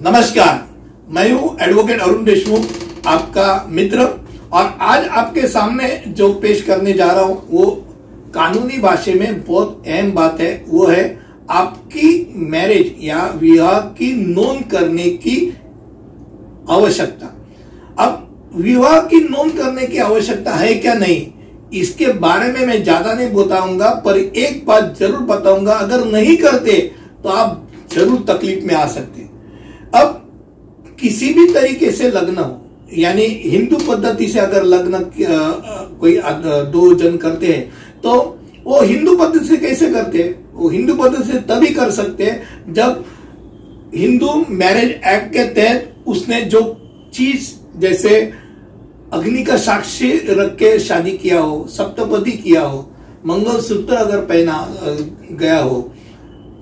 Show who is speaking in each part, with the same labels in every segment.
Speaker 1: नमस्कार, मैं हूँ एडवोकेट अरुण देशमुख, आपका मित्र, और आज आपके सामने जो पेश करने जा रहा हूँ, वो कानूनी भाषा में बहुत अहम बात है, वो है आपकी मैरिज या विवाह की नोंद करने की आवश्यकता। अब विवाह की नोंद करने की आवश्यकता है क्या नहीं, इसके बारे में मैं ज़्यादा नहीं बताऊँगा, पर एक बात ज़रूर बताऊँगा, अगर नहीं करते तो आप ज़रूर तकलीफ़ में आ सकते। किसी भी तरीके से लग्न हो, यानी हिंदू पद्धति से अगर लग्न कोई दो जन करते हैं तो वो हिंदू पद्धति से कैसे करते हैं? वो हिंदू पद्धति से तभी कर सकते हैं जब हिंदू मैरिज एक्ट के तहत उसने जो चीज़, जैसे अग्नि का साक्षी रख के शादी किया हो, सप्तपदी किया हो, मंगलसूत्र अगर पहना गया हो,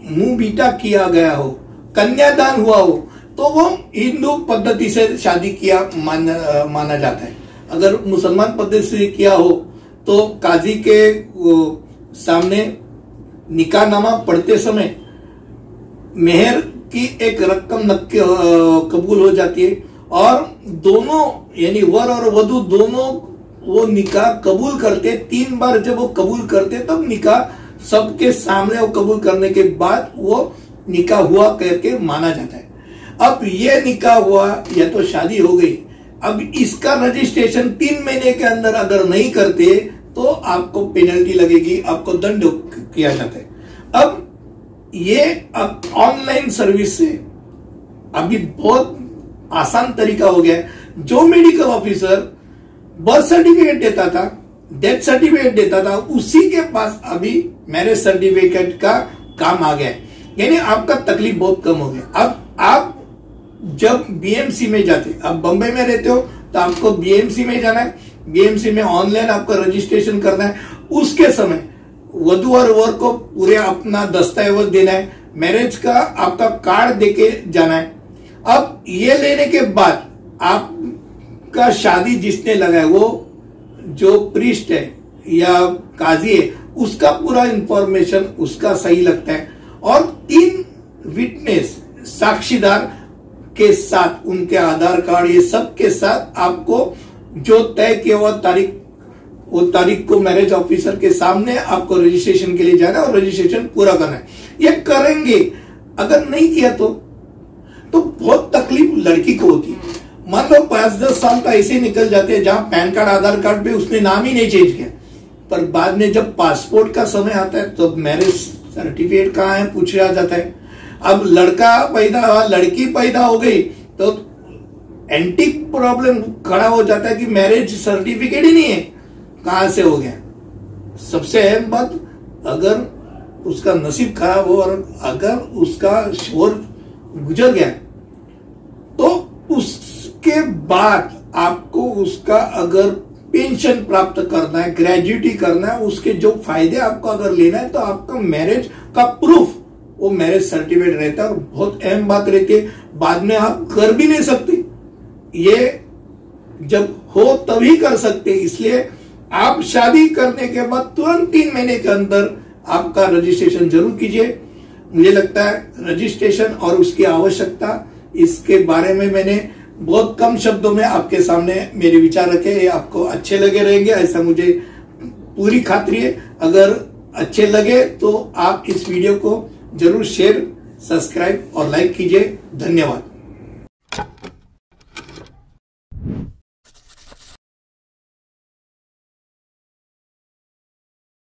Speaker 1: मुँह बीटा किया गया हो, कन्यादान हुआ हो तो वो हिंदू पद्धति से शादी किया मान, माना जाता है। अगर मुसलमान पद्धति से किया हो तो काजी के सामने निकाहनामा पढ़ते समय मेहर की एक रकम कबूल हो जाती है और दोनों यानी वर और वधु दोनों वो निकाह कबूल करते तीन बार जब वो कबूल करते तब निकाह सबके सामने वो कबूल करने के बाद वो निकाह हुआ करके माना जाता है। अब ये निकाह हुआ, या तो शादी हो गई। अब इसका रजिस्ट्रेशन तीन महीने के अंदर अगर नहीं करते तो आपको पेनल्टी लगेगी, आपको दंड किया जाता है। अब ये अब ऑनलाइन सर्विस से अभी बहुत आसान तरीका हो गया। जो मेडिकल ऑफिसर बर्थ सर्टिफिकेट देता था डेथ सर्टिफिकेट देता था, उसी के पास अभी मैरिज सर्टिफिकेट का काम आ गया यानी आपका तकलीफ़ बहुत कम हो गया। अब आप जब बीएमसी में जाते अब बंबई में रहते हो तो आपको बीएमसी में जाना है। बीएमसी में ऑनलाइन आपको रजिस्ट्रेशन करना है। उसके समय, वधु और वर को पूरे अपना दस्तावेज़ देना है। मैरिज का आपका कार्ड देके जाना है। अब ये लेने के बाद आपका शादी जिसने लगाया, वो जो प्रिस्ट है या काजी है, उसका पूरा इंफॉर्मेशन उसका सही लगता है। और तीन विटनेस साक्षीदार के साथ, उनके आधार कार्ड, ये सब के साथ आपको जो तय किया हुआ तारीख, वो तारीख को मैरिज ऑफिसर के सामने आपको रजिस्ट्रेशन के लिए जाना और रजिस्ट्रेशन पूरा करना है। ये करेंगे। अगर नहीं किया तो तो बहुत तकलीफ़ लड़की को होती। है मान लो पाँच दस साल का ऐसे निकल जाते हैं जहाँ पैन कार्ड, आधार कार्ड पे उसने नाम ही नहीं चेंज किया। पर बाद में जब पासपोर्ट का समय आता है तो मैरिज सर्टिफिकेट कहाँ है, पूछा जाता है। अब लड़का पैदा हुआ लड़की पैदा हो गई तो एंटी प्रॉब्लम खड़ा हो जाता है कि मैरिज सर्टिफिकेट ही नहीं है। कहाँ से हो गया? सबसे अहम बात, अगर उसका नसीब खराब हो और अगर उसका शोर गुजर गया तो उसके बाद आपको उसका अगर पेंशन प्राप्त करना है ग्रेजुएटी करना है, उसके जो फ़ायदे आपको अगर लेना है तो आपका मैरिज का प्रूफ वो मैरिज सर्टिफिकेट रहता है और बहुत अहम बात रहती है। बाद में आप कर भी नहीं सकते। ये जब हो तभी कर सकते इसलिए आप शादी करने के बाद तुरंत तीन महीने के अंदर आपका रजिस्ट्रेशन ज़रूर कीजिए। मुझे लगता है रजिस्ट्रेशन और उसकी आवश्यकता, इसके बारे में मैंने बहुत कम शब्दों में आपके सामने मेरे विचार रखे। ये आपको अच्छे लगे रहेंगे, ऐसा मुझे पूरी खातरी है। अगर अच्छे लगे तो आप इस वीडियो को ज़रूर शेयर सब्सक्राइब और लाइक कीजिए। धन्यवाद।